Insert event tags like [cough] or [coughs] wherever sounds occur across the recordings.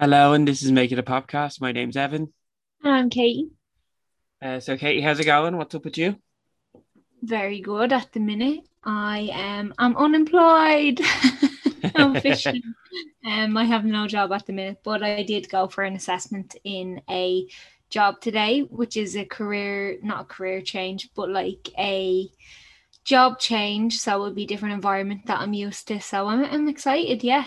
Hello, and this is Make It a Podcast. My name's Evan. And I'm Katie. Uh, so, Katie, how's it going? What's up with you? Very good at the minute. I am I'm unemployed. [laughs] I'm fishing. [laughs] um, I have no job at the minute, but I did go for an assessment in a job today, which is a career, not a career change, but like a job change. So it would be a different environment that I'm used to. So I'm, I'm excited. Yeah.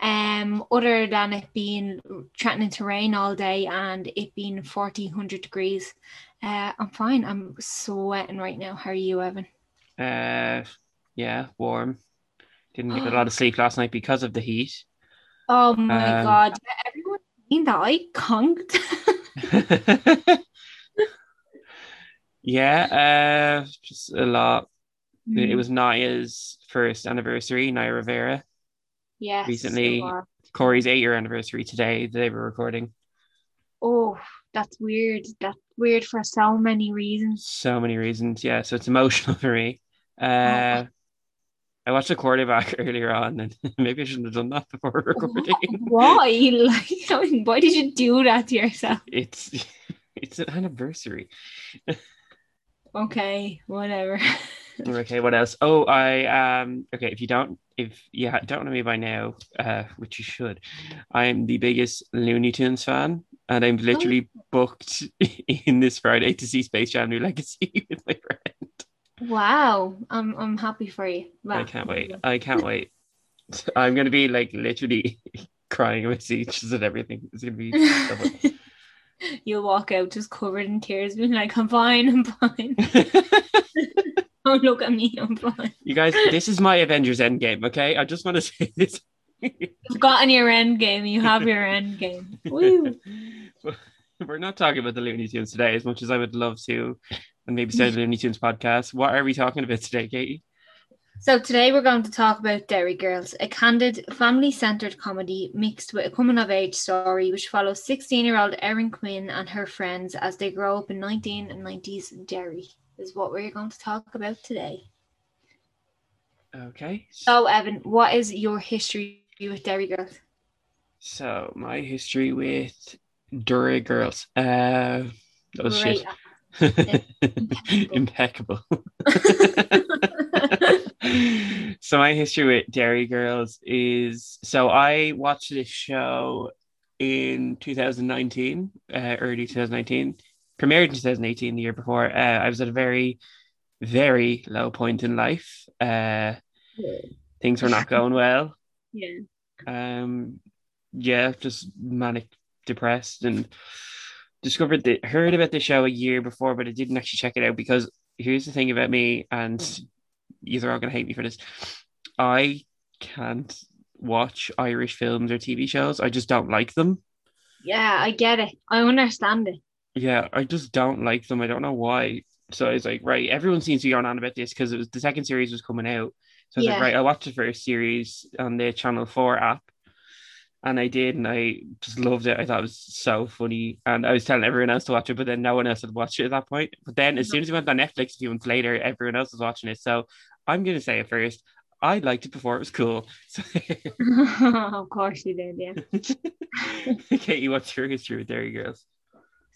Um, other than it being threatening to rain all day and it being 40, 100 degrees, uh, I'm fine. I'm sweating right now. How are you, Evan? Uh, yeah, warm. Didn't get a [gasps] lot of sleep last night because of the heat. Oh my Um, god, everyone seen that I conked. [laughs] yeah, uh, just a lot. It Mm, was Naya's first anniversary, Naya Rivera. Yes. recently- Cory's eight year anniversary today. the day we're recording. Oh, that's weird. That's weird for so many reasons. So many reasons. Yeah, so it's emotional [laughs] for me. Uh, I watched a quarterback [laughs] earlier on, and [laughs] maybe I shouldn't have done that before recording. Why? Like, why did you do that to yourself? it's it's an anniversary. Okay, whatever. Okay, what else? Oh, I um okay, if you don't if you ha- don't know me by now, uh, which you should, I'm the biggest Looney Tunes fan, and I'm literally booked [laughs] in this Friday to see Space Jam New Legacy [laughs] with my friend. Wow, I'm I'm happy for you. I can't wait. I can't wait. [laughs] I'm gonna be like literally crying with speeches and everything. It's gonna be so. You'll walk out just covered in tears, being like, "I'm fine, I'm fine. Don't [laughs] look at me, I'm fine." you guys, this is my Avengers Endgame, okay? I just want to [laughs] say this. You've gotten your end game. You have your end game. [laughs] Woo. We're not talking about the Looney Tunes today as much as I would love to, and maybe start the Looney Tunes podcast. What are we talking about today, Katie? So today we're going to talk about Derry Girls, a candid, family-centered comedy mixed with a coming-of-age story which follows 16-year-old Erin Quinn and her friends as they grow up in 1990s Derry. Is what we're going to talk about today. Okay. So, Evan, what is your history with Derry Girls? So my history with Dura Girls. Uh, oh shit. [laughs] Impeccable. [laughs] so my history with Derry Girls is so I watched this show in 2019, uh, early 2019, premiered in 2018, the year before. Uh, I was at a very, very low point in life. Uh, things were not going well. [laughs] yeah. Um, yeah, just manic, depressed, and discovered the heard about the show a year before, but I didn't actually check it out because here's the thing about me, and you're all gonna hate me for this. I can't watch Irish films or TV shows. I just don't like them. Yeah, I get it. I understand it. Yeah, I just don't like them. I don't know why. So I was like, right, everyone seems to be going on about this because it was the second series was coming out. So I was Yeah. like, right, I watched the first series on the Channel 4 app. And I did, and I just loved it. I thought it was so funny. And I was telling everyone else to watch it, but then no one else had watched it at that point. But then as soon as it went on Netflix a few months later, everyone else was watching it. So I'm gonna say it first. I liked it before it was cool. So [laughs] [laughs] of course you did, yeah. [laughs] Katie, what's your history with Derry Girls?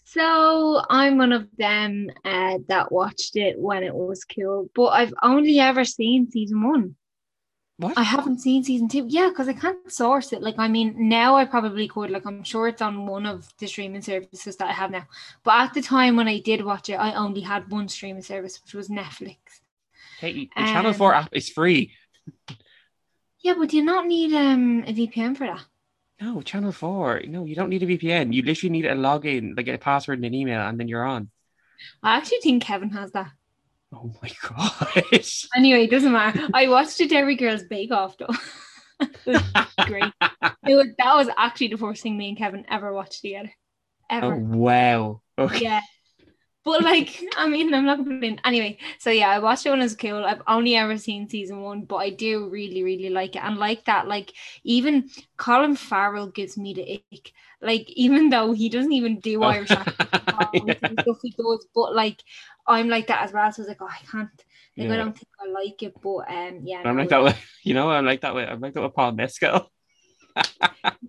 So I'm one of them uh, that watched it when it was cool, but I've only ever seen season one. What? I haven't seen season two. Yeah, because I can't source it. Like, I mean, now I probably could. Like, I'm sure it's on one of the streaming services that I have now. But at the time when I did watch it, I only had one streaming service, which was Netflix. Katie, the Channel Um, 4 app is free. Yeah, but do you not need um a VPN for that? No, Channel 4. No, you don't need a VPN. You literally need a login, like a password and an email, and then you're on. I actually think Kevin has that. Oh my gosh. [laughs] Anyway, it doesn't matter. I watched the Derry Girls Bake Off though. [laughs] it was great. [laughs] It was, that was actually the first thing me and Kevin ever watched together. oh, Ever. wow. Okay. Yeah. But like, [laughs] I mean, I'm not complaining. Anyway, so yeah, I watched it when it was cool. I've only ever seen season one, but I do really, really like it. And like that, like even Colin Farrell gives me the ick. Like, even though he doesn't even do Oh. Irish accent Yeah. [laughs] stuff he does, but like I'm like that as well. So I was like, oh, I can't. Like, Yeah. I don't think I like it, but um, yeah. I'm no, like that way. [laughs] You know, I'm like that way. I'm like that with Paul Mescal.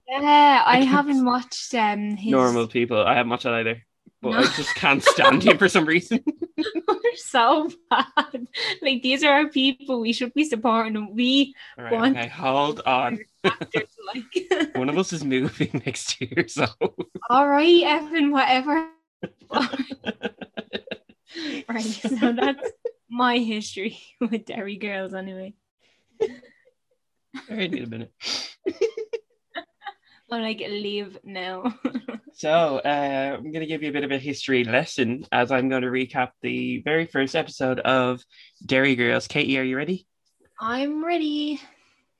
Yeah, I haven't watched um his Normal people. I haven't watched that either. But No. I just can't stand him for some reason. [laughs] They're so bad. Like these are our people. We should be supporting them. We All right, One- okay, hold on. actors like [laughs] One of us is moving next year, [laughs] so all right, Evan, whatever. right, so that's my history with Derry Girls anyway. I need a minute. I'm like leave now. [laughs] So uh, I'm going to give you a bit of a history lesson as I'm going to recap the very first episode of Derry Girls. Katie, are you ready? I'm ready.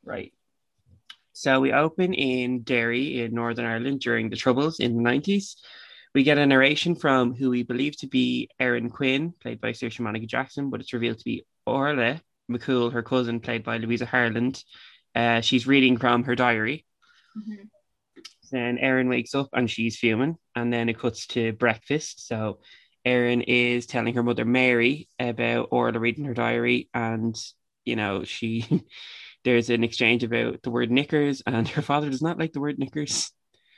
Right. So we open in Derry in Northern Ireland during the Troubles in the 90s. We get a narration from who we believe to be Erin Quinn, played by Saoirse Monica Jackson, but it's revealed to be Orla McCool, her cousin, played by Louisa Harland. Uh, she's reading from her diary. Mhm. Then Erin wakes up and she's fuming, and then it cuts to breakfast. So Erin is telling her mother Mary about Orla reading her diary, and you know she [laughs] there's an exchange about the word knickers, and her father does not like the word knickers.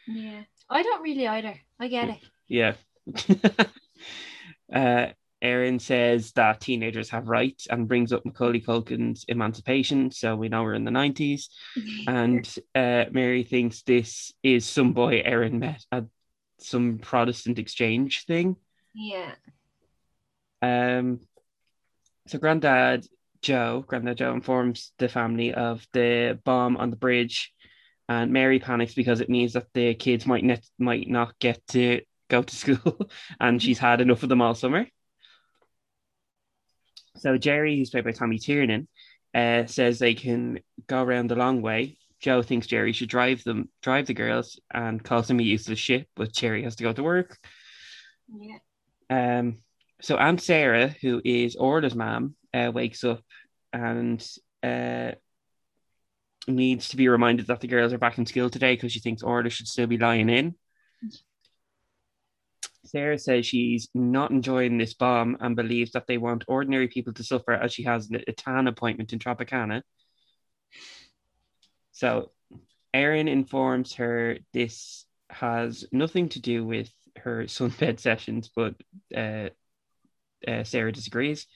Yeah. I don't really either. I get it. Yeah. [laughs] uh, Erin says that teenagers have rights and brings up Macaulay Culkin's Emancipation. So we know we're in the 90s. [laughs] And uh, Mary thinks this is some boy Erin met at some Protestant exchange thing. yeah. Um, so Granddad Joe, Granddad Joe informs the family of the bomb on the bridge, and Mary panics because it means that the kids might net, might not get to go to [laughs] school, and she's had enough of them all summer. So Jerry, who's played by Tommy Tiernan, uh, says they can go around the long way. Joe thinks Jerry should drive them, drive the girls, and calls him a useless shit, but Jerry has to go to work. Yeah. Um, so Aunt Sarah, who is Orla's mom, uh, wakes up and uh, needs to be reminded that the girls are back in school today because she thinks Orla should still be lying in. Sarah says she's not enjoying this bomb and believes that they want ordinary people to suffer as she has a tan appointment in Tropicana. So Erin informs her this has nothing to do with her sunbed [laughs] sessions, but uh, uh, Sarah disagrees.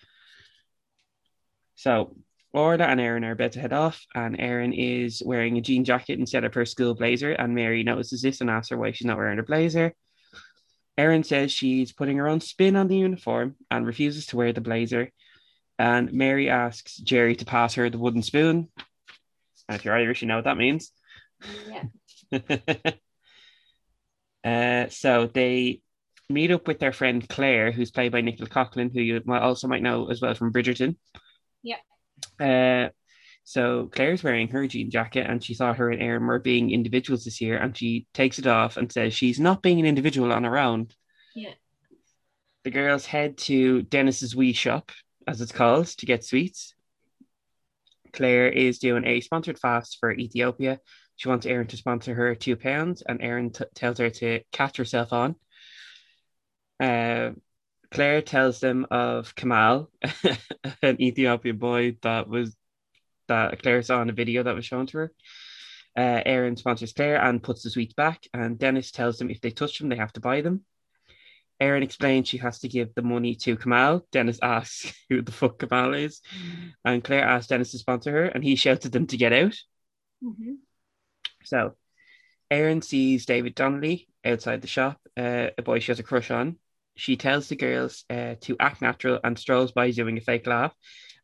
So Orla and Erin are about to head off, and Erin is wearing a jean jacket instead of her school blazer, and Mary notices this and asks her why she's not wearing her blazer. Erin says she's putting her own spin on the uniform and refuses to wear the blazer. And Mary asks Jerry to pass her the wooden spoon. And if you're Irish, you know what that means. Yeah. [laughs] uh, so they meet up with their friend Claire, who's played by Nicola Coughlan, who you also might know as well from Bridgerton. Yeah. Uh, so Claire's wearing her jean jacket, and she thought her and Erin were being individuals this year, and she takes it off and says she's not being an individual on her own. Yeah. The girls head to Dennis's wee shop, as it's called, to get sweets. Claire is doing a sponsored fast for Ethiopia. She wants Erin to sponsor her two pounds, and Erin t- tells her to catch herself on. Uh, Claire tells them of Kamal, [laughs] an Ethiopian boy that was that Claire saw in a video that was shown to her. Uh, Erin sponsors Claire and puts the sweets back, and Dennis tells them if they touch them, they have to buy them. Erin explains she has to give the money to Kamal. Dennis [laughs] asks who the fuck Kamal is, and Claire asks Dennis to sponsor her, and he shouts at them to get out. Mhm. So, Erin sees David Donnelly outside the shop, uh, a boy she has a crush on. She tells the girls uh, to act natural and strolls by doing a fake laugh.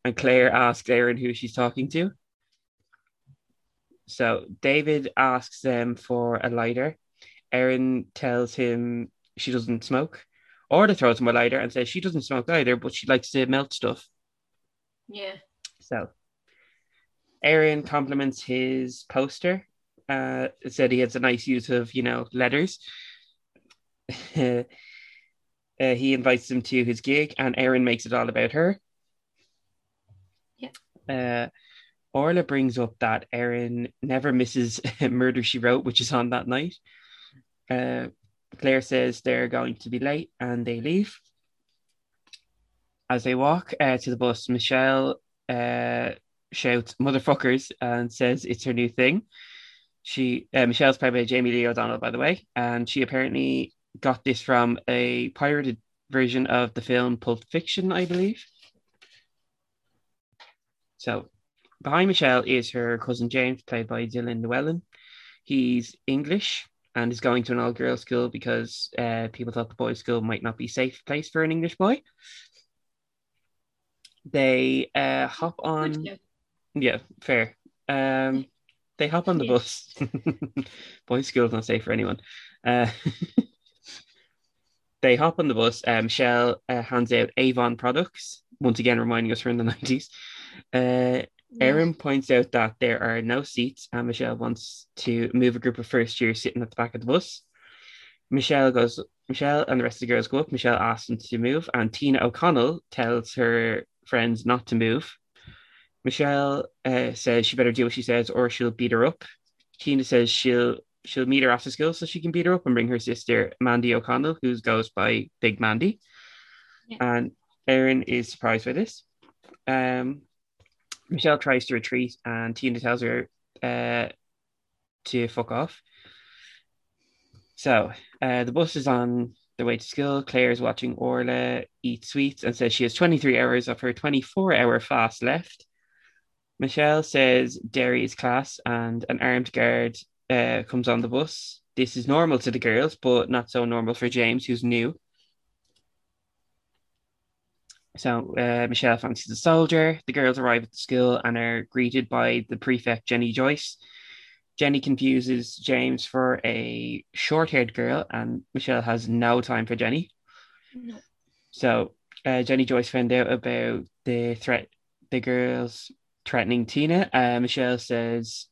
And Claire asks Erin who she's talking to. So, David asks them for a lighter. Erin tells him she doesn't smoke. or Orla throws him a lighter and says she doesn't smoke either, but she likes to melt stuff. Yeah. So, Erin compliments his poster. Uh, said he has a nice use of, you know, letters. [laughs] uh, he invites them to his gig, and Erin makes it all about her. Uh, Orla brings up that Erin never misses [laughs] Murder She Wrote, which is on that night. Uh, Claire says they're going to be late and they leave. As they walk uh, to the bus, Michelle uh, shouts motherfuckers and says it's her new thing. She uh, Michelle's played by Jamie Lee O'Donnell, by the way, and she apparently got this from a pirated version of the film Pulp Fiction, I believe. So behind Michelle is her cousin James, played by Dylan Llewellyn. He's English and is going to an all girls school because uh, people thought the boys' school might not be safe place for an English boy. They uh, hop on. Yeah, fair. Um, they hop on the Yeah. bus. [laughs] boys' school's not safe for anyone. Uh, [laughs] they hop on the bus. Uh, Michelle uh, hands out Avon products, once again reminding us we're in the 90s. Uh, Erin points out that there are no seats, and Michelle wants to move a group of first years sitting at the back of the bus. Michelle goes, Michelle and the rest of the girls go up. Michelle asks them to move, and Tina O'Connell tells her friends not to move. Michelle uh, says she better do what she says, or she'll beat her up. Tina says she'll she'll meet her after school so she can beat her up and bring her sister Mandy O'Connell, who goes by Big Mandy. Yeah. And Erin is surprised by this. Um, Michelle tries to retreat, and Tina tells her uh, to fuck off. So uh, the bus is on the way to school. Claire is watching Orla eat sweets and says she has 23 hours of her 24 hour fast left. Michelle says Derry is class, and an armed guard uh, comes on the bus. This is normal to the girls, but not so normal for James, who's new. So uh, Michelle fancies a soldier. The girls arrive at the school and are greeted by the prefect, Jenny Joyce. Jenny confuses James for a short haired girl, and Michelle has no time for Jenny. No. So uh, Jenny Joyce found out about the threat, the girls threatening Tina. Uh, Michelle says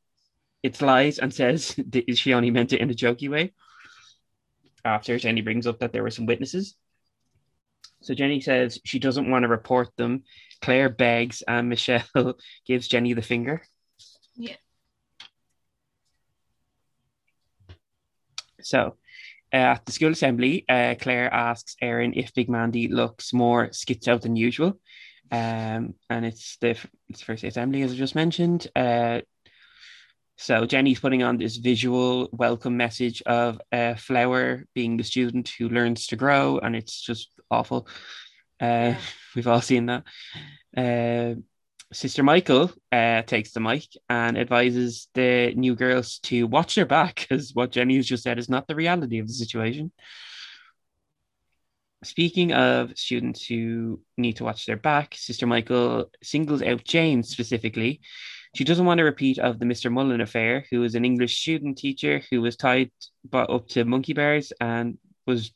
it's lies and says [laughs] that she only meant it in a jokey way. After Jenny brings up that there were some witnesses. So Jenny says she doesn't want to report them. Claire begs, and Michelle [laughs] gives Jenny the finger. Yeah. So uh, at the school assembly, uh, Claire asks Erin if Big Mandy looks more skits out than usual. Um, and it's the it's the first assembly, as I just mentioned. Uh, so Jenny's putting on this visual welcome message of a flower being the student who learns to grow, and it's just awful. Uh. [laughs] We've all seen that. Uh, Sister Michael uh, takes the mic and advises the new girls to watch their back because what Jenny has just said is not the reality of the situation. Speaking of students who need to watch their back, Sister Michael singles out Jane specifically. She doesn't want a repeat of the Mr. Mullen affair, who was an English student teacher who was tied but up to monkey bars and was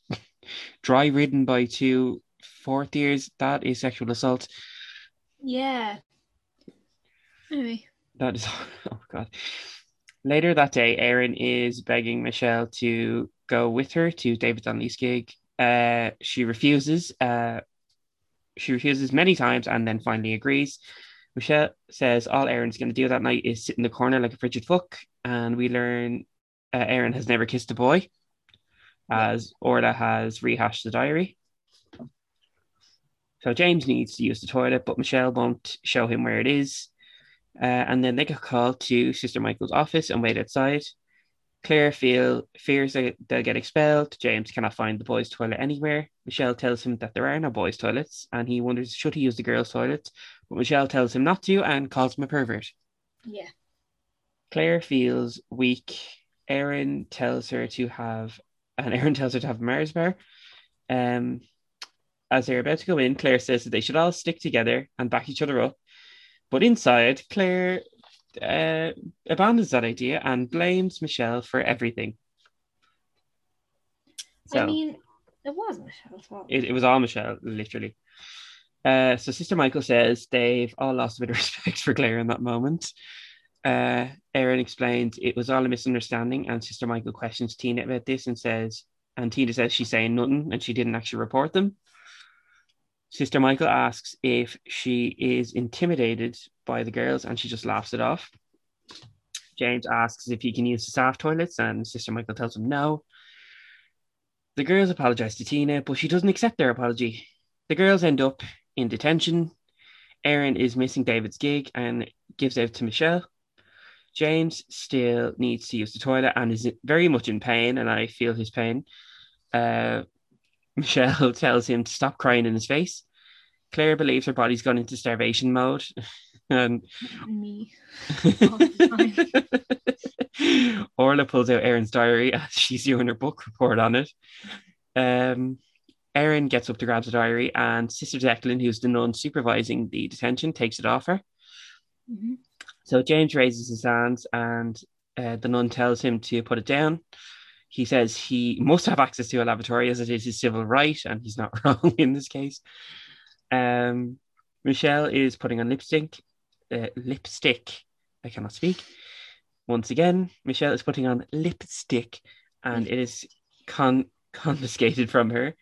dry ridden by two fourth years. That is sexual assault. Yeah. Anyway. That is, [laughs] oh god. Later that day, Erin is begging Michelle to go with her to David Donnelly's gig. Uh, she refuses. Uh, she refuses many times and then finally agrees. Michelle says all Erin's going to do that night is sit in the corner like a frigid fuck, and we learn uh, Erin has never kissed a boy, as Orla has rehashed the diary. So James needs to use the toilet, but Michelle won't show him where it is. Uh, and then they get called to Sister Michael's office and wait outside. Claire feel fears that they'll get expelled. James cannot find the boys' toilet anywhere. Michelle tells him that there are no boys' toilets, and he wonders should he use the girls' toilets. But Michelle tells him not to and calls him a pervert. Yeah. Claire feels weak. Erin tells her to have, and [laughs] Erin tells her to have a Mars bar. Um, as they're about to go in, Claire says that they should all stick together and back each other up. But inside, Claire uh, abandons that idea and blames Michelle for everything. So I mean, it was Michelle's fault. it, it was all Michelle, literally. Uh, so Sister Michael says they've all lost a bit of [laughs] respect for Claire in that moment. Uh, Erin explains it was all a misunderstanding, and Sister Michael questions Tina about this and says, and Tina says she's saying nothing and she didn't actually report them. Sister Michael asks if she is intimidated by the girls, and she just laughs it off. James asks if he can use the staff toilets, and Sister Michael tells him no. The girls apologize to Tina, but she doesn't accept their apology. The girls end up in detention. Erin is missing David's gig and gives out to Michelle. James still needs to use the toilet and is very much in pain, and I feel his pain. Uh, [laughs] Michelle tells him to stop crying in his face. Claire believes her body's gone into starvation mode. [laughs] And Me. [laughs] Orla pulls out Erin's diary as she's doing her book report on it. Um, Erin gets up to grab the diary, and Sister Declan, who's the nun supervising the detention, takes it off her. Mhm. So James raises his hands, and uh, the nun tells him to put it down. He says he must have access to a lavatory as it is his civil right, and he's not [laughs] wrong in this case. Um, Michelle is putting on lipstick. Uh, lipstick. I cannot speak. Once again, Michelle is putting on lipstick, and it is con- confiscated from her.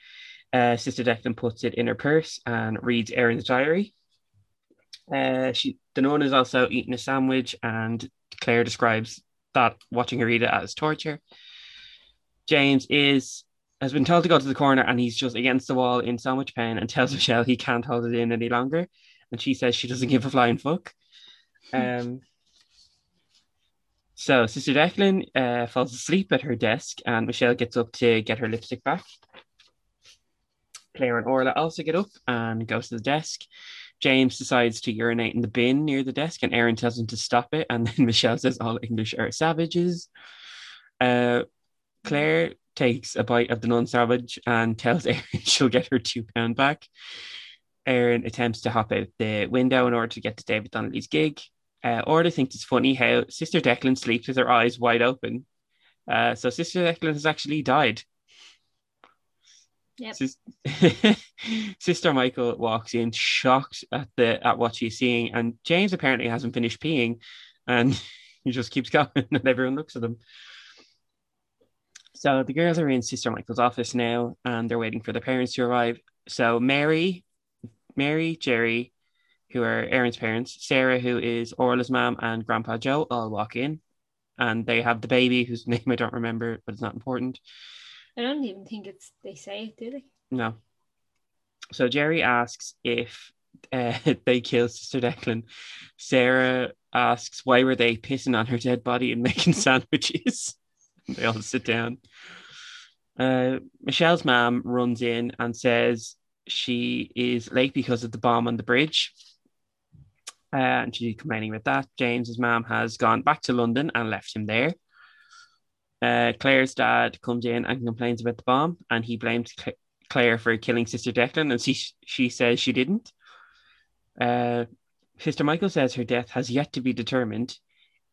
Uh, Sister Declan puts it in her purse and reads Erin's diary. Uh, she, is also eating a sandwich, and Claire describes that watching her eat it as torture. James is has been told to go to the corner, and he's just against the wall in so much pain, and tells [laughs] Michelle he can't hold it in any longer. And she says she doesn't give a flying fuck. Um. So Sister Declan uh, falls asleep at her desk, and Michelle gets up to get her lipstick back. Claire and Orla also get up and go to the desk. James decides to urinate in the bin near the desk, and Erin tells him to stop it. And then [laughs] Michelle says, All English are savages. Uh, Claire takes a bite of the non savage and tells [laughs] Erin she'll get her two pound back. Erin attempts to hop out the window in order to get to David Donnelly's gig. Uh, Orla thinks it's funny how Sister Declan sleeps with her eyes wide open. Uh, so Sister Declan has actually died. Yep. [laughs] Sister Michael walks in shocked at the at what she's seeing, and James apparently hasn't finished peeing, and [laughs] he just keeps [laughs] going, and everyone looks at him. So the girls are in Sister Michael's office now, and they're waiting for their parents to arrive. So Mary, Mary, Jerry, who are Erin's parents, Sarah, who is Orla's mom, and Grandpa Joe all walk in, and they have the baby whose name I don't remember, but it's not important. I don't even think it's they say it, do they? No. So Jerry asks if uh, [laughs] they kill Sister Declan. Sarah asks why were they pissing on her dead body and [laughs] making sandwiches. [laughs] they all sit down. Uh, Michelle's mom runs in and says she is late because of the bomb on the bridge. Uh, and she's complaining about that. James's mom has gone back to London and left him there. Uh, Claire's dad comes in and complains about the bomb, and he blames Cla- Claire for killing Sister Declan, and she she says she didn't. Uh, Sister Michael says her death has yet to be determined.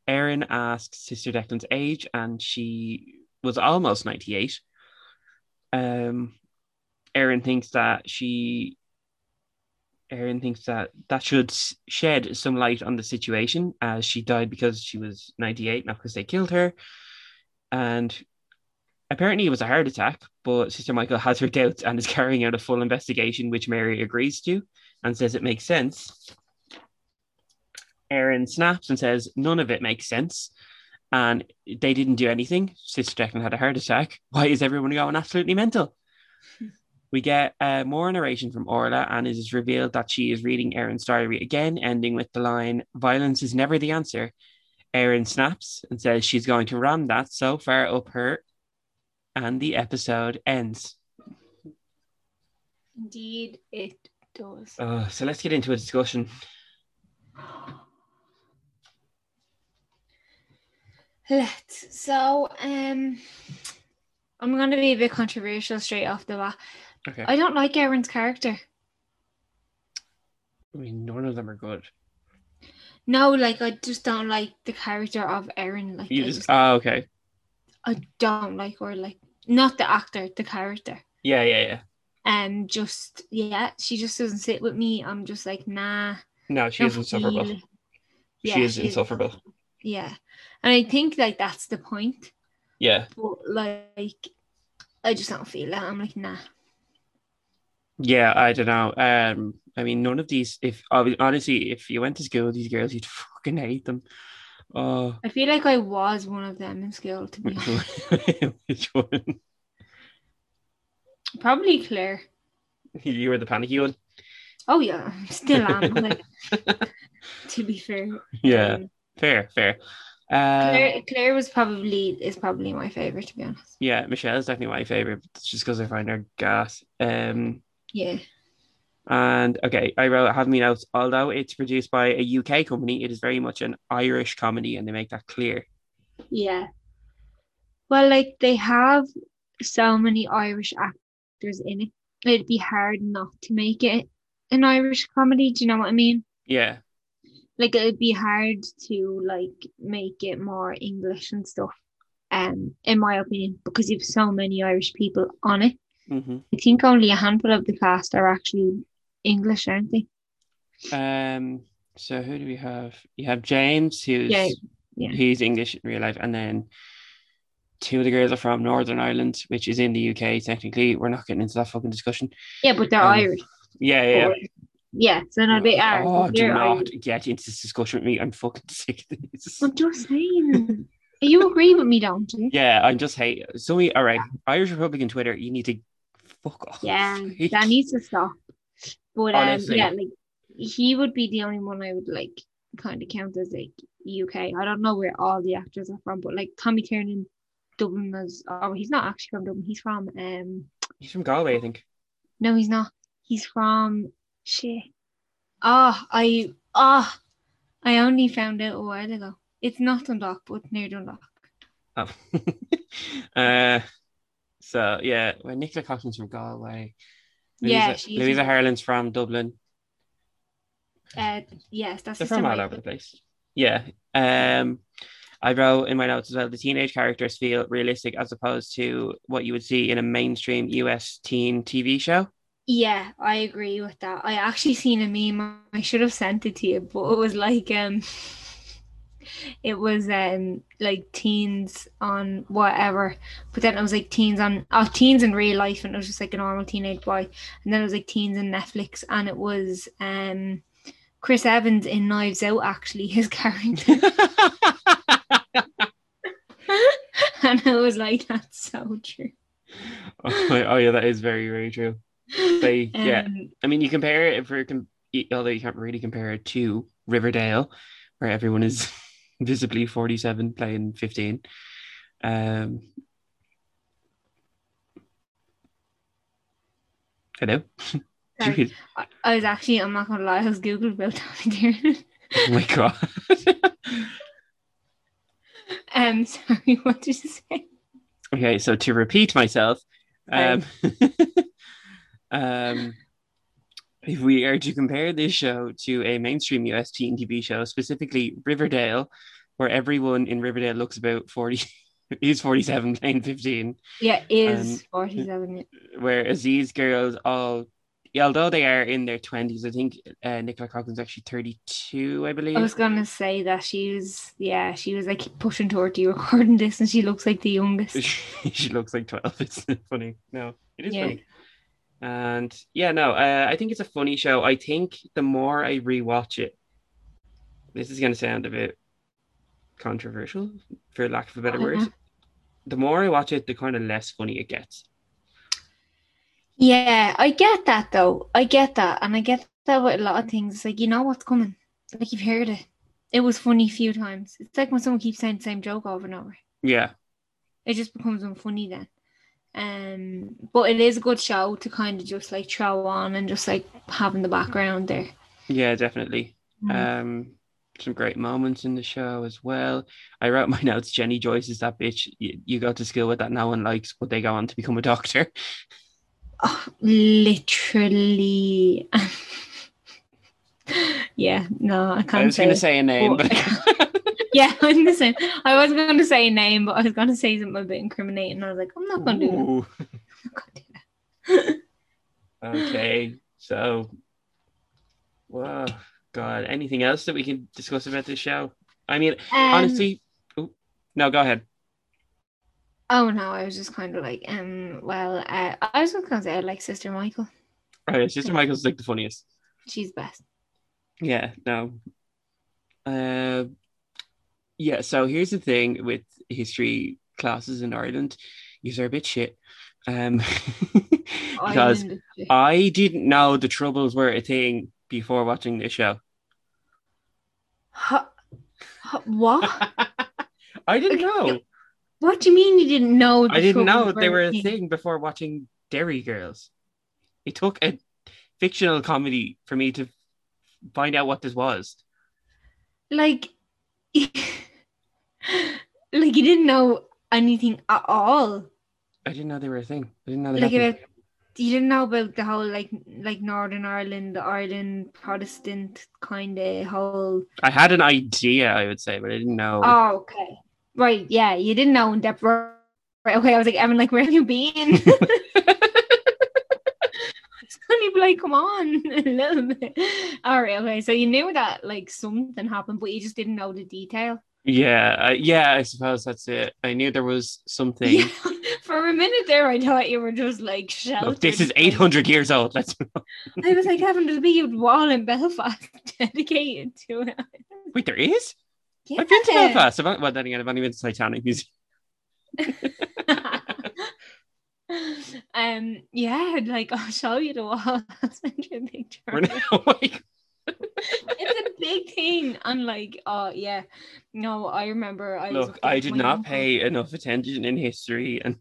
Erin asks Sister Declan's age, and she was almost ninety-eight. Um, Erin thinks that she. Erin thinks that that should shed some light on the situation, as she died because she was ninety-eight, not because they killed her and apparently it was a heart attack, but Sister Michael has her doubts and is [laughs] carrying out a full investigation, which Mary agrees to and says it makes sense. Erin snaps and says none of it makes sense. And they didn't do anything. Sister Declan had a heart attack. Why is everyone going absolutely mental? [laughs] We get uh, more narration from Orla, and it is revealed that she is reading Erin's diary again, ending with the line Violence is never the answer. Erin snaps and says she's going to ram that so far up her, and the episode ends. Indeed, it does. Uh, so let's get into a discussion. Let's. So, um, I'm going to be a bit controversial straight off the bat. Okay. I don't like Erin's character. I mean, none of them are good. No, like I just don't like the character of Erin. Like You I, just, just, oh, okay. I don't like her. Like not the actor, the character. Yeah, yeah, yeah. Um, just yeah, she just doesn't sit with me. I'm just like nah. No, she is insufferable. feel- Yeah, is she is insufferable. Yeah, and I think like that's the point. Yeah, But like, I just don't feel it. I'm like nah. yeah. I don't know. Um, I mean, none of these. If honestly, if you went to school, with these girls, you'd fucking hate them. Oh, I feel like I was one of them in school. To be [laughs] honest, which one? probably Claire. You were the panicky one. Oh yeah, still am. [laughs] like to be fair. Yeah. Um, Fair, fair. Uh, Claire, Claire was probably is probably my favorite to be honest. yeah, Michelle is definitely my favorite. but It's just because I find her gas. Um, Yeah. And okay, I wrote have me notes. Although it's produced by a UK company, it is very much an Irish comedy, and they make that clear. Yeah. Well, like they have so many Irish actors in it. It'd be hard not to make it an Irish comedy. Do you know what I mean? Yeah, Like it'd be hard to like make it more English and stuff. Um, in my opinion, because you've so many Irish people on it. hmm I think only a handful of the cast are actually English, aren't they? Um. So who do we have? You have James, who's Yeah, yeah. he's English in real life, and then two of the girls are from Northern Ireland, which is in the UK. Technically, we're not getting into that fucking discussion. Yeah, but they're Um, Irish. Yeah, yeah. Or- yeah, so no, they are. Oh, do not Irish. get into this discussion with me. I'm fucking sick of this. I'm just saying. you agree with me, don't you? Yeah, I'm just hate. So we all right. Irish Republican Twitter, you need to fuck off. Yeah, [laughs] that needs to stop. But um, Honestly. yeah, like he would be the only one I would like kind of count as like UK. I don't know where all the actors are from, but like Tommy Tiernan, Dublin is. Oh, he's not actually from Dublin. He's from um. He's from Galway, I think. No, he's not. He's from shit. Ah, I ah, I only found out a while ago. It's not Dundalk, but it's near Dundalk. Oh. [laughs] uh, so yeah, when Nicola Coughlan's from Galway. Yeah, Louisa, Louisa Harland's from Dublin. Uh, yes, that's They're from all over the place. Yeah. Um, I wrote in my notes as well. The teenage characters feel realistic as opposed to what you would see in a mainstream US teen TV show. Yeah, I agree with that. I actually seen a meme. I should have sent it to you, but it was like um it was um like teens on whatever. But then it was like teens on oh teens in real life and it was just like a normal teenage boy. And then it was like teens in Netflix and it was um Chris Evans in Knives Out actually [laughs] his character. [laughs] and I was like, that's so true. [laughs] oh, oh, yeah, that is very, very true. They- yeah. Um, I mean, you compare it if we're com- although you can't really compare it to Riverdale, where everyone is visibly 47 playing 15. Um, hello. [laughs] Sorry. I- was actually, I'm not gonna lie, I was Googled about [laughs] Tommy Tiernan. Oh my god. [laughs] Um, sorry, what did you say? okay, so to repeat myself, um, um, if we are to compare this show to a mainstream US teen TV show, specifically Riverdale, where everyone in Riverdale looks about 40, [laughs] is 47 playing 15, Yeah, is Um, 47. yeah. whereas these girls all, yeah, although they are in their 20s, I think uh, Nicola Coughlan's actually 32, I believe. I was gonna say that she was, yeah, she was like pushing toward you [laughs] recording this, and she looks like the youngest. [laughs] she looks like 12 it's funny no it is Yeah. funny and yeah no uh, i think it's a funny show i think the more i rewatch it this is going to sound a bit controversial for lack of a better Oh, word the more i watch it the kind of less funny it gets Yeah, I get that though. I get that, and I get that with a lot of things. It's like you know what's coming. Like you've heard it. It was funny a few times. It's like when someone keeps saying the same joke over and over. yeah it just becomes unfunny then. Um, but it is a good show to kind of just like throw on and just like having the background there. yeah definitely. Um some great moments in the show as well. I wrote [laughs] my notes jenny joyce is that bitch. You, you go to school with that no one likes but they go on to become a doctor. Oh, literally. [laughs] yeah, no, I can't I was going to say a name but- but [laughs] yeah, [laughs] I'm the same. I was going to say a name, but I was going to say something a bit incriminating. I was like, I'm not going to do that. [laughs] I'm not do that. [laughs] Okay, so, wow, God, anything else that we can discuss about this show? I mean, Um, honestly, oh, no, go ahead. oh no, I was just kind of like, um, well, uh, I was just to say I like Sister Michael. Right, Sister Michael's like the funniest. She's best. Yeah, no. Uh, yeah, so here's the thing with history classes in Ireland, these are a bit shit. Um, [laughs] because. I didn't know the troubles were a thing before watching this show. Huh, huh, what? [laughs] I didn't know. What do you mean you didn't know? I didn't know they were a thing before watching Derry Girls. It took a fictional comedy for me to find out what this was. Like, [laughs] [laughs] like you didn't know anything at all. I didn't know they were a thing. I didn't know they Like about, you didn't know about the whole like like Northern Ireland, the Ireland Protestant kind of whole. I had an idea, I would say, but I didn't know. Oh, okay, right, yeah, you didn't know in depth. Right, okay, I was like, Evan, like, where have you been? [laughs] Be like, come on, [laughs] a little bit. All right, okay. So you knew that like something happened, but you just didn't know the detail. Yeah, uh, yeah, I suppose that's it. I knew there was something. Yeah. [laughs] For a minute there, I thought you were just like shouting. Look, this is 800 years old. Let's [laughs] I was like, having to be a wall in Belfast [laughs] dedicated to it. wait. There is. Yeah. I've been to Belfast. I've, well, then again, I've only been to Titanic Museum. um, yeah, like I'll show you the wall. I'll send you a picture. We're now, like, it's a big thing. And like, oh uh, yeah, no, I remember. I look, I did not pay enough attention in history, and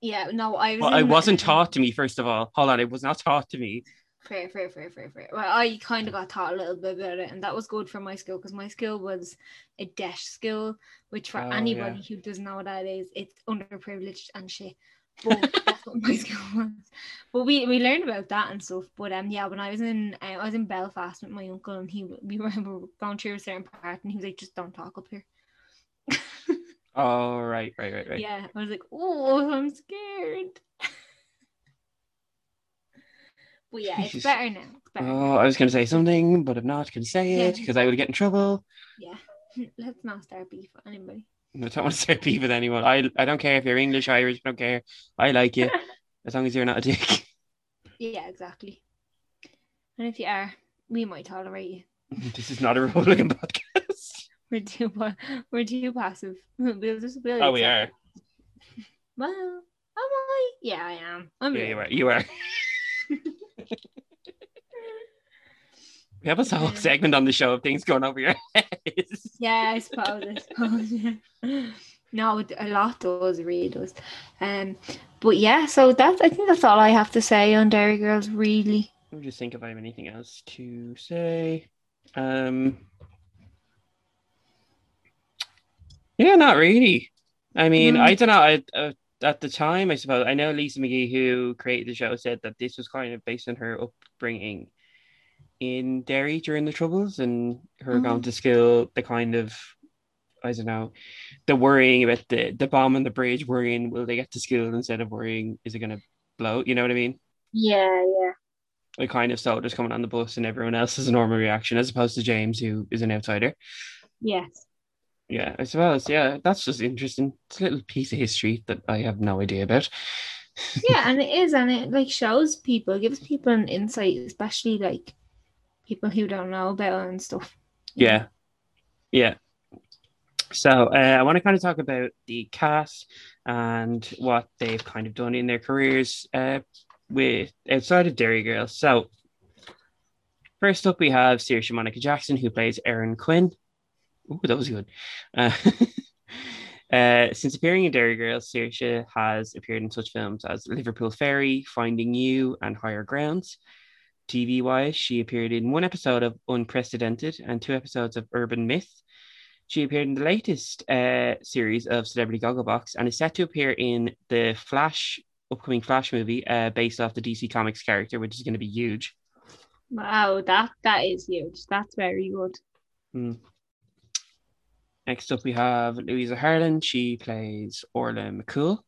Yeah, no, I Was well, I wasn't taught to me. First of all, hold on, it was not taught to me. Fair, fair, fair, fair, fair. Well, I kind of got taught a little bit about it, and that was good for my school because my school was a DEIS school, which for Oh, anybody who doesn't know what that is, it's underprivileged and shit. But [laughs] that's what my school was. But we, we learned about that and stuff. But um, yeah, when I was in I was in Belfast with my uncle, and he we were, [laughs] we were going through a certain part, and he was like, "Just don't talk up here." [laughs] Oh, right, right, right, right. Yeah, I was like, "Oh, I'm scared." but yeah, it's better now. It's better. Oh, I was going to say something, but I'm not to say it because I would get in trouble. Yeah, let's not start beef with anybody. I don't want to start beef with anyone. I I don't care if you're English, Irish. I don't care. I like you [laughs] as long as you're not a dick. Yeah, exactly. And if you are, we might tolerate you. [laughs] this is not a [laughs] Republican podcast. We're too we're too passive. We'll just we'll Oh, we are. Well, oh, am I? Yeah, I am. I'm Yeah, you are. You are. We have a whole segment on the show of things going over your [laughs] heads. Yeah, I suppose. I suppose. Yeah. No, a lot does, really does. Um, but yeah, so that's I think that's all I have to say on Derry Girls. Really, Let me just think if I have anything else to say. Um, yeah, not really. I mean, Mm. I don't know. I, uh, at the time, I suppose I know Lisa McGee, who created the show, said that this was kind of based on her upbringing in Derry during the Troubles and her mm-hmm. Oh. going to school. The kind of I don't know, the worrying about the the bomb on the bridge, worrying will they get to school instead of worrying is it going to blow? You know what I mean? yeah, yeah, like kind of soldiers coming on the bus and everyone else has a normal reaction as opposed to James who is an outsider. yes. Yeah, I suppose. Yeah, that's just interesting. It's a little piece of history that I have no idea about. yeah, and it is, and it like shows people, gives people an insight, especially like people who don't know about it and stuff. Yeah, yeah. So uh, I want to kind of talk about the cast and what they've kind of done in their careers uh, with outside of Derry Girls. So first up, we have Saoirse Monica Jackson, who plays Erin Quinn. Ooh, that was good. Uh, [laughs] uh, since appearing in Derry Girls, Saoirse has appeared in such films as Liverpool Ferry, Finding You, and Higher Grounds. TV wise, she appeared in one episode of Unprecedented and two episodes of Urban Myth. She appeared in the latest uh, series of Celebrity Gogglebox and is set to appear in the Flash upcoming Flash movie uh, based off the DC Comics character, which is going to be huge. Wow, that that is huge. That's very good. Next up, we have Louisa Harland. She plays Orla McCool.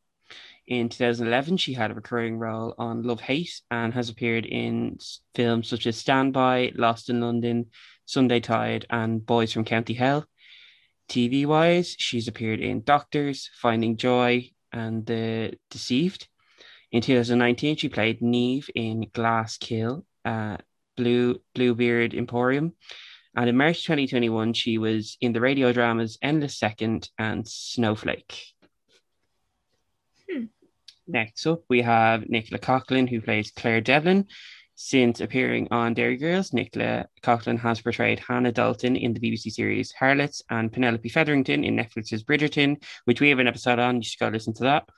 In 2011, she had a recurring role on Love Hate and has appeared in films such as Standby, Lost in London, Sunday Tide, and Boys from County Hell. TV wise, she's appeared in Doctors, Finding Joy, and The Deceived. In 2019, she played Neve in Glass Kill, uh, Blue Bluebeard Emporium, and in March 2021, she was in the radio dramas Endless Second and Snowflake. Hmm. Next up, we have Nicola Coughlan, who plays Claire Devlin. Since appearing on Derry Girls, Nicola Coughlan has portrayed Hannah Dalton in the BBC series Harlots and Penelope Featherington in Netflix's Bridgerton, which we have an episode on. You should go listen to that.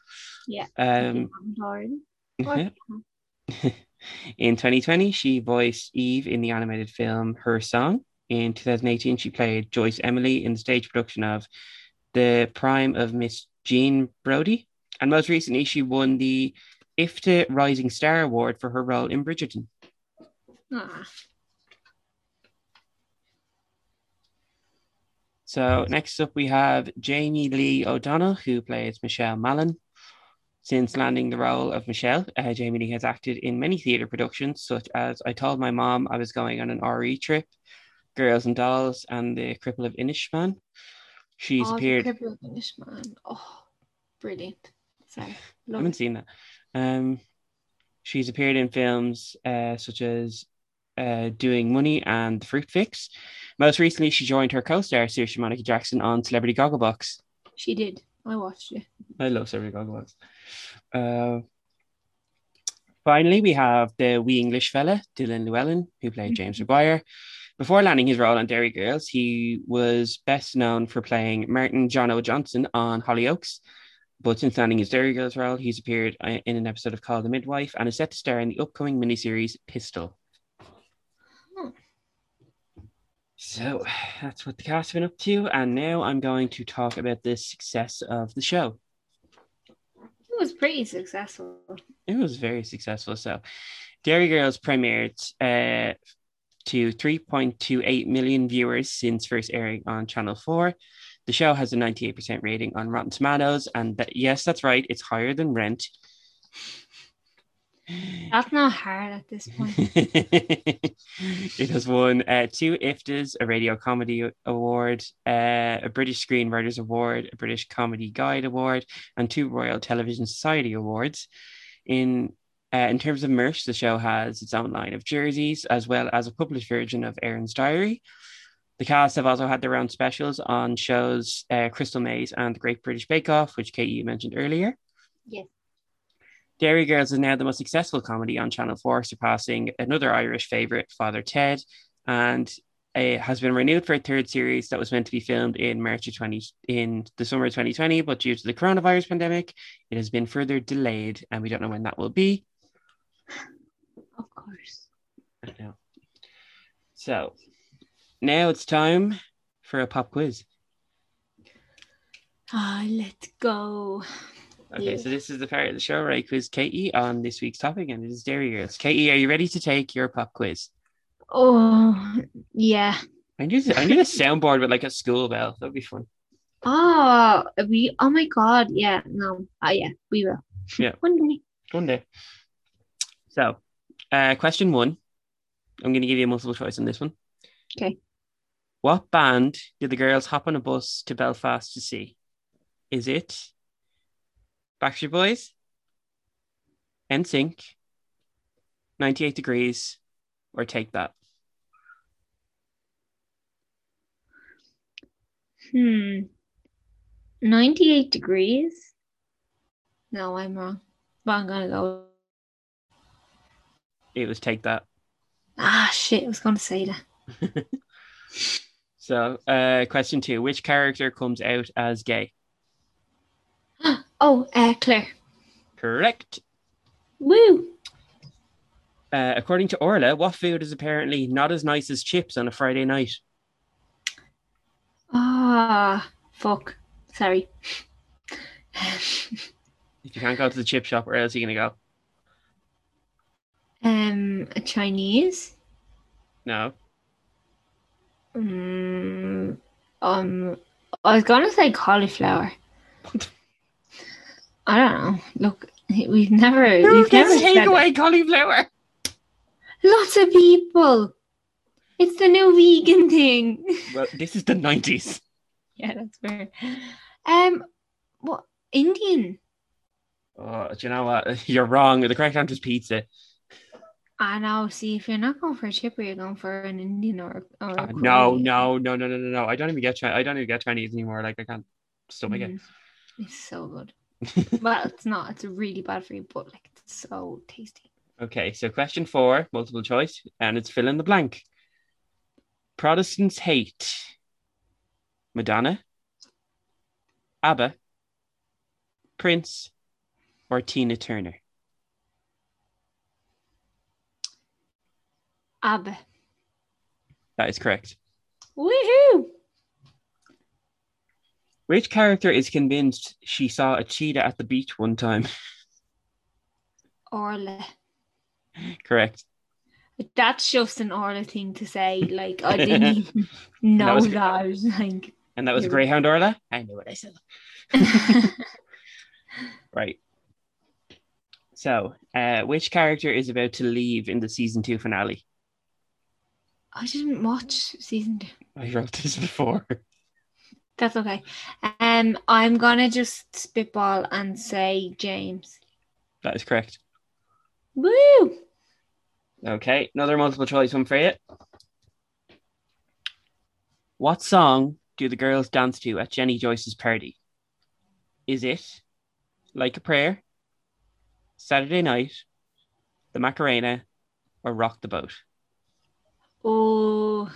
Yeah. Um, [laughs] in 2020, she voiced Eve in the animated film Her Song. In 2018, she played Joyce Emily in the stage production of The Prime of Miss Jean Brodie. And most recently, she won the IFTA Rising Star Award for her role in Bridgerton. Ah. So next up, we have Jamie Lee O'Donnell, who plays Michelle Mallon. Since landing the role of Michelle, uh, Jamie Lee has acted in many theatre productions, such as I Told My Mom I Was Going on an RE Trip, Girls and Dolls, and The Cripple of Inishmaan. She's oh, appeared. The Cripple of Inishmaan. Oh, brilliant. Sorry. I haven't it. seen that. Um, she's appeared in films uh, such as uh, Doing Money and The Fruit Fix. Most recently, she joined her co-star Saoirse Monica Jackson on Celebrity Gogglebox. She did. I watched it. I love Celebrity Gogglebox. Uh, finally, we have the wee English fella, Dylan Llewellyn, who played James Maguire. Before landing his role on Derry Girls, he was best known for playing Martin John O. Johnson on Hollyoaks. But since landing his Derry Girls role, he's appeared uh, in an episode of Call the Midwife and is set to star in the upcoming miniseries Pistol. Hmm. So that's what the cast have been up to. And now I'm going to talk about the success of the show. It was pretty successful. It was very successful. So, Derry Girls premiered uh, to 3.28 million viewers since first airing on Channel 4. The show has a 98% rating on Rotten Tomatoes. And that, yes, that's right, it's higher than Rent. That's not hard at this point. [laughs] it has won uh, two IFTAs, a Radio Comedy Award, uh, a British Screenwriters Award, a British Comedy Guide Award, and two Royal Television Society Awards. In uh, in terms of merch, the show has its own line of jerseys, as well as a published version of Erin's Diary. The cast have also had their own specials on shows uh, Crystal Maze and The Great British Bake Off, which Kate you mentioned earlier. Yes. Derry Girls is now the most successful comedy on Channel 4, surpassing another Irish favourite, Father Ted, and it has been renewed for a third series that was meant to be filmed in March of 20 in the summer of 2020, but due to the coronavirus pandemic, it has been further delayed, and we don't know when that will be. Of course. I know. So now it's time for a pop quiz. Ah, let's go. Okay, Yeah. so this is the part of the show where I quiz Katie on this week's topic, and it is Derry Girls. Katie, are you ready to take your pop quiz? Oh, yeah. I need I need a soundboard with like a school bell. That'd be fun. Oh, we. Oh my God. Yeah. No. Ah, yeah. We will. Yeah. [laughs] One day. One day. So, uh, question one. I'm going to give you a multiple choice on this one. Okay. What band did the girls hop on a bus to Belfast to see? Is it Backstreet Boys, NSYNC, 98 Degrees, or Take That? Hmm. 98 degrees? No, I'm wrong. But I'm gonna go. It was Take That. Ah, shit. I was gonna say that. [laughs] So, uh, question two Which character comes out as gay? [gasps] Oh, uh, Claire. Correct. Woo. Uh, according to Orla, what food is apparently not as nice as chips on a Friday night? Ah, fuck. Sorry. [laughs] If you can't go to the chip shop, where else are you going to go? um, a Chinese. No. Mm, um, I was gonna say cauliflower. [laughs] I don't know. Look, we've never, Who we've never gets said it. cauliflower? Lots of people. It's the new vegan thing. [laughs] Well, this is the 90s. yeah, that's fair. Um, what Indian? Oh, do you know what? [laughs] You're wrong. The correct answer is pizza. I know. See, if you're not going for a chipper, you're going for an Indian or, or a Uh, no, no, no, no, no, no, no. I don't even get Chi- I don't even get Chinese anymore. Like I can't stomach Mm, It's so good. [laughs] it. well, it's not. It's really bad for you, but like it's so tasty. Okay, so question four, multiple choice, and it's fill in the blank. Protestants hate Madonna, ABBA, Prince, or Tina Turner. ABBA. That is correct. Woohoo! Which character is convinced she saw a cheetah at the beach one time? [laughs] Orla. correct. That's just an Orla thing to say. Like I [laughs] didn't [laughs] even know was- that. Was like, And that was Greyhound Orla? I knew what I said. Right. So, uh, which character is about to leave in the season two finale? I didn't watch season two. I wrote this before. That's okay. Um, I'm gonna just spitball and say James. That is correct. Woo! Okay, another multiple choice one for you. What song do the girls dance to at Jenny Joyce's party? Is it Like a Prayer, Saturday Night, The Macarena, or Rock the Boat? Oh,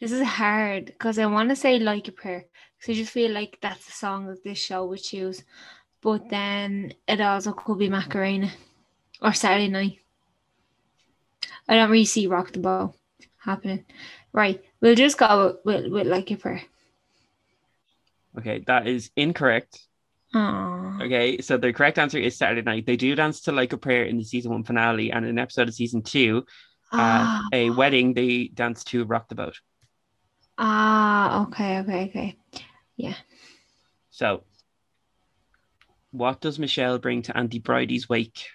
this is hard because I want to say like a prayer because I just feel like that's the song that this show would choose, but then it also could be Macarena or Saturday Night. I don't really see Rock the Boat happening. Right, we'll just go with, with, with like a prayer. Okay, that is incorrect. Aww. Okay, so the correct answer is Saturday Night. They do dance to Like a Prayer in the season one finale, and in an episode of season two, at Ah, a wedding, they dance to Rock the Boat. ah, okay, okay, okay. Yeah. So, what does Michelle bring to Auntie Bridie's wake?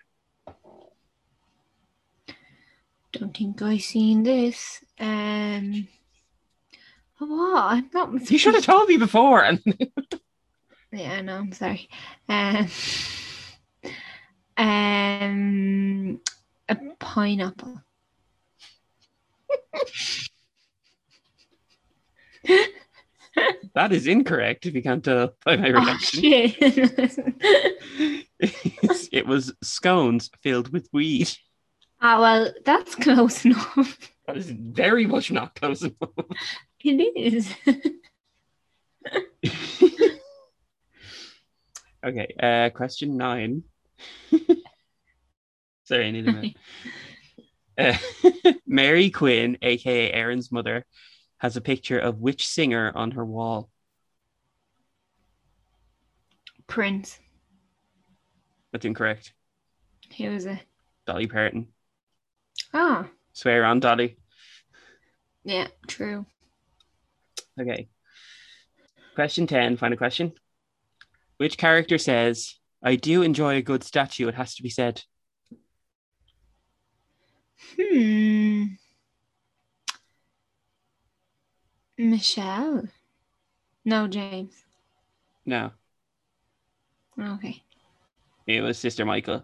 Don't think I seen this. Um, what? I'm not. You should have told me before. And [laughs] Yeah, I know. I'm sorry. Um, [laughs] um, a pineapple. That is incorrect if you can't tell by my Oh, reaction. shit. [laughs] it was scones filled with weed. ah, well, that's close enough. That is very much not close enough. It is. [laughs] Okay, uh, question nine. [laughs] Sorry, I need a minute. Uh, [laughs] Mary Quinn, aka Erin's mother, has a picture of which singer on her wall? Prince. That's incorrect. Who is it? Dolly Parton. Ah, Swear on Dolly. yeah, true. Okay. Question 10, final question. Which character says, I do enjoy a good statue, it has to be said? Hmm. Michelle. No, James. No, Okay. it was Sister Michael.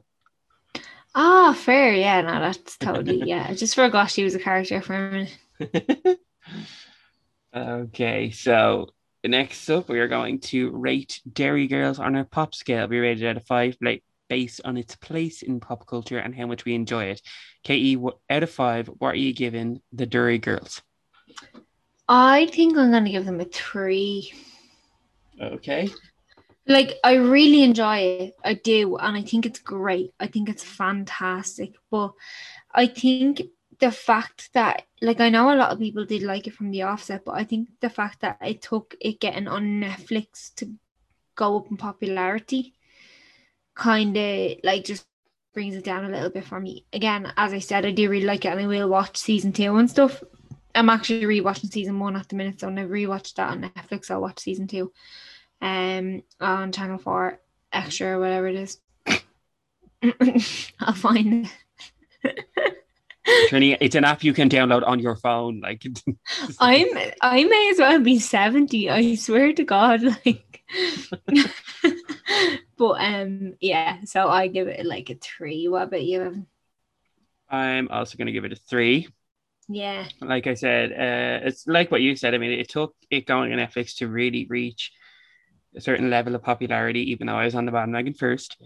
Ah, fair. Yeah, no, that's totally. [laughs] Yeah, I just forgot she was a character for a minute. [laughs] okay, so next up, we are going to rate Derry Girls on our pop scale. We rated out of five bla- based on its place in pop culture and how much we enjoy it. KE, out of five, what are you giving the Derry Girls? I think I'm gonna give them a three. Okay. Like, I really enjoy it. I do, and I think it's great. I think it's fantastic. But I think the fact that, like, I know a lot of people did like it from the offset, but I think the fact that it took it getting on Netflix to go up in popularity kind of like just brings it down a little bit for me. Again, as I said, I do really like it, and I will watch season two and stuff. I'm actually rewatching season one at the minute, so when I rewatched that on Netflix, I'll watch season two. Um, on Channel Four Extra or whatever it is. [coughs] I'll find it. Trini, it's an app you can download on your phone. Like, [laughs] I'm I may as well be 70, I swear to God. Like [laughs] but um yeah, so I give it like a three. What about you? Evan? I'm also going to give it a three. Yeah. like I said, uh, it's like what you said. I mean, it took it going on Netflix to really reach a certain level of popularity, even though I was on the bandwagon first.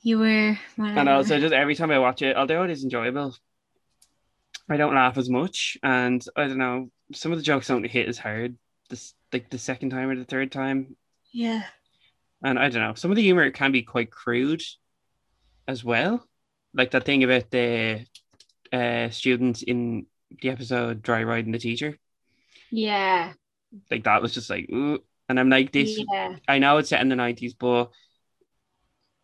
You were. And also, just every time I watch it, although it is enjoyable, I don't laugh as much. And I don't know, some of the jokes don't hit as hard this like the second time or the third time. yeah. And I don't know, some of the humor can be quite crude as well. Like that thing about the uh, students in the episode Dry Riding the Teacher. Yeah. Like that was just like, ooh. And I'm like, this, Yeah. I know it's set in the 90s, but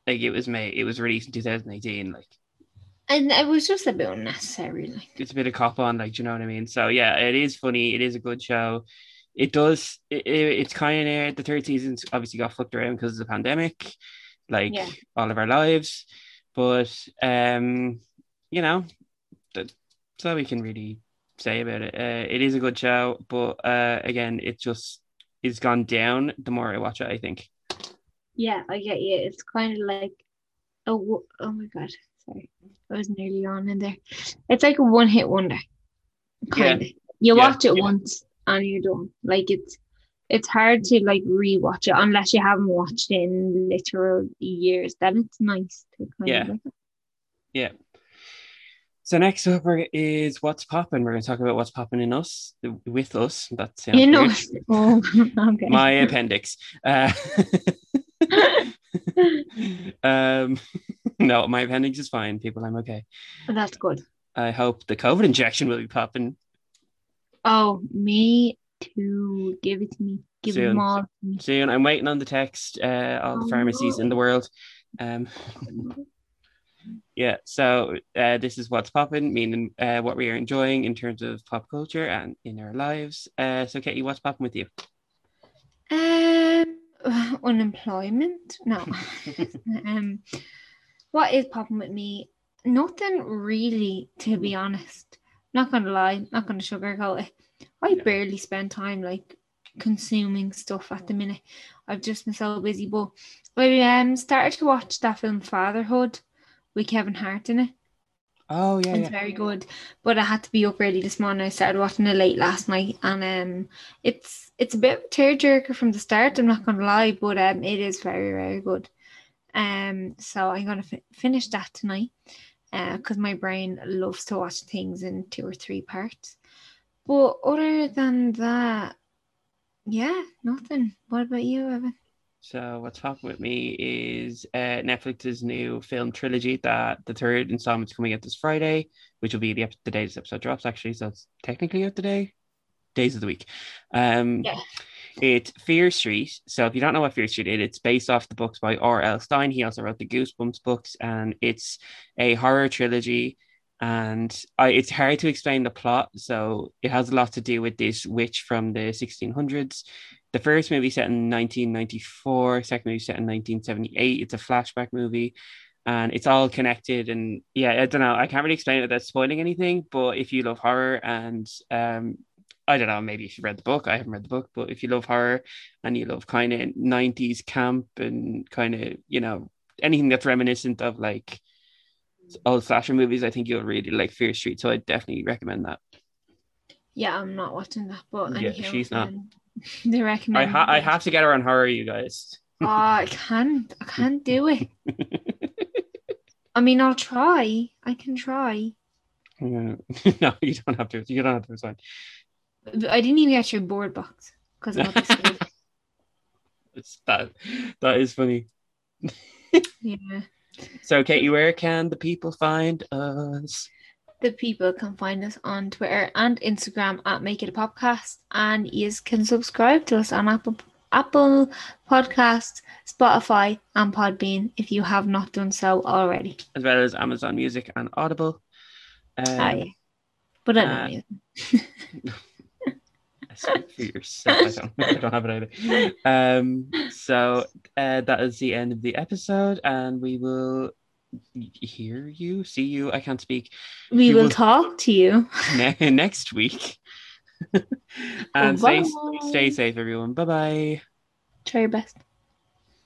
like it was made, it was released in 2018. Like And it was just a bit unnecessary. Like, it's a bit of cop on, like, do you know what I mean? So yeah, it is funny. It is a good show. It does. It, it- it's kind of the third season's obviously got flipped around because of the pandemic, like Yeah. all of our lives. But um, you know, that- that's all we can really say about it. Uh, it is a good show, but uh, again, it just is gone down the more I watch it. I think. yeah, I get you. It's kind of like, oh, oh my God. Sorry. I was nearly on in there. It's like a one hit wonder. Kind of. You Yeah, watch it yeah. once and you're done. Like, it's. It's hard to like rewatch it unless you haven't watched it in literal years. Then it's nice to kind Yeah. of like Yeah. So next up is what's popping. We're going to talk about what's popping in us, with us. That's sounds you know. Oh, [laughs] okay. My appendix. Uh, [laughs] um, [laughs] no, my appendix is fine, people. I'm okay. That's good. I hope the COVID injection will be popping. Oh, me too. Give it to me. Give Soon. them all to me. soon. I'm waiting on the text. Uh, all the Oh, pharmacies in the world. Um, [laughs] yeah. So uh, this is what's popping, meaning uh, what we are enjoying in terms of pop culture and in our lives. Uh, so Katie, what's popping with you? Um, [sighs] unemployment? No. [laughs] [laughs] um, what is popping with me? Nothing really, to be honest. Not gonna lie, not gonna sugarcoat it. I Yeah. barely spend time like consuming stuff at the minute. I've just been so busy. But I um started to watch that film Fatherhood with Kevin Hart in it. Oh yeah, It's yeah. very good. But I had to be up early this morning. I started watching it late last night and um it's it's a bit of a tearjerker from the start, I'm not gonna lie, but um it is very, very good. Um so I'm gonna fi- finish that tonight. uh, because my brain loves to watch things in two or three parts. But other than that, yeah, nothing. What about you, Evan? So what's popping with me is uh, Netflix's new film trilogy that the third installment's coming out this Friday, which will be the, ep- the day this episode drops actually. So it's technically out today, days of the week. Um, Yeah. It's Fear Street. So if you don't know what Fear Street is, it's based off the books by R.L. Stine. He also wrote the Goosebumps books, and it's a horror trilogy. And I, it's hard to explain the plot. So it has a lot to do with this witch from the 1600s. The first movie set in 1994, second movie set in 1978. It's a flashback movie and it's all connected. And yeah, I don't know. I can't really explain it without spoiling anything. But if you love horror and um, I don't know, maybe if you read the book, I haven't read the book, but if you love horror and you love kind of 90s camp and kind of, you know, anything that's reminiscent of like old slasher movies, I think you'll really like Fear Street. So I definitely recommend that. Yeah, I'm not watching that, but Yeah, she's not. [laughs] they recommend. I, ha- I have to get her on horror, you guys. [laughs] Oh, I can't. I can't do [laughs] it. I mean, I'll try. I can try. Yeah. no, you don't have to. You don't have to. Fine. I didn't even get your board box because I'm not It's that. That is funny. Yeah. So, Katie, where can the people find us? The people can find us on Twitter and Instagram at Make It a Podcast, and you can subscribe to us on Apple Apple Podcasts, Spotify, and Podbean if you have not done so already. As well as Amazon Music and Audible. Um. But I don't uh, know. [laughs] speak [laughs] for yourself. I don't, I don't have it either. Um, so uh, that is the end of the episode, and we will hear you, see you. I can't speak We you will will- talk to you. [laughs] ne- next week. [laughs] and stay, stay safe, everyone. Bye bye. Try your best.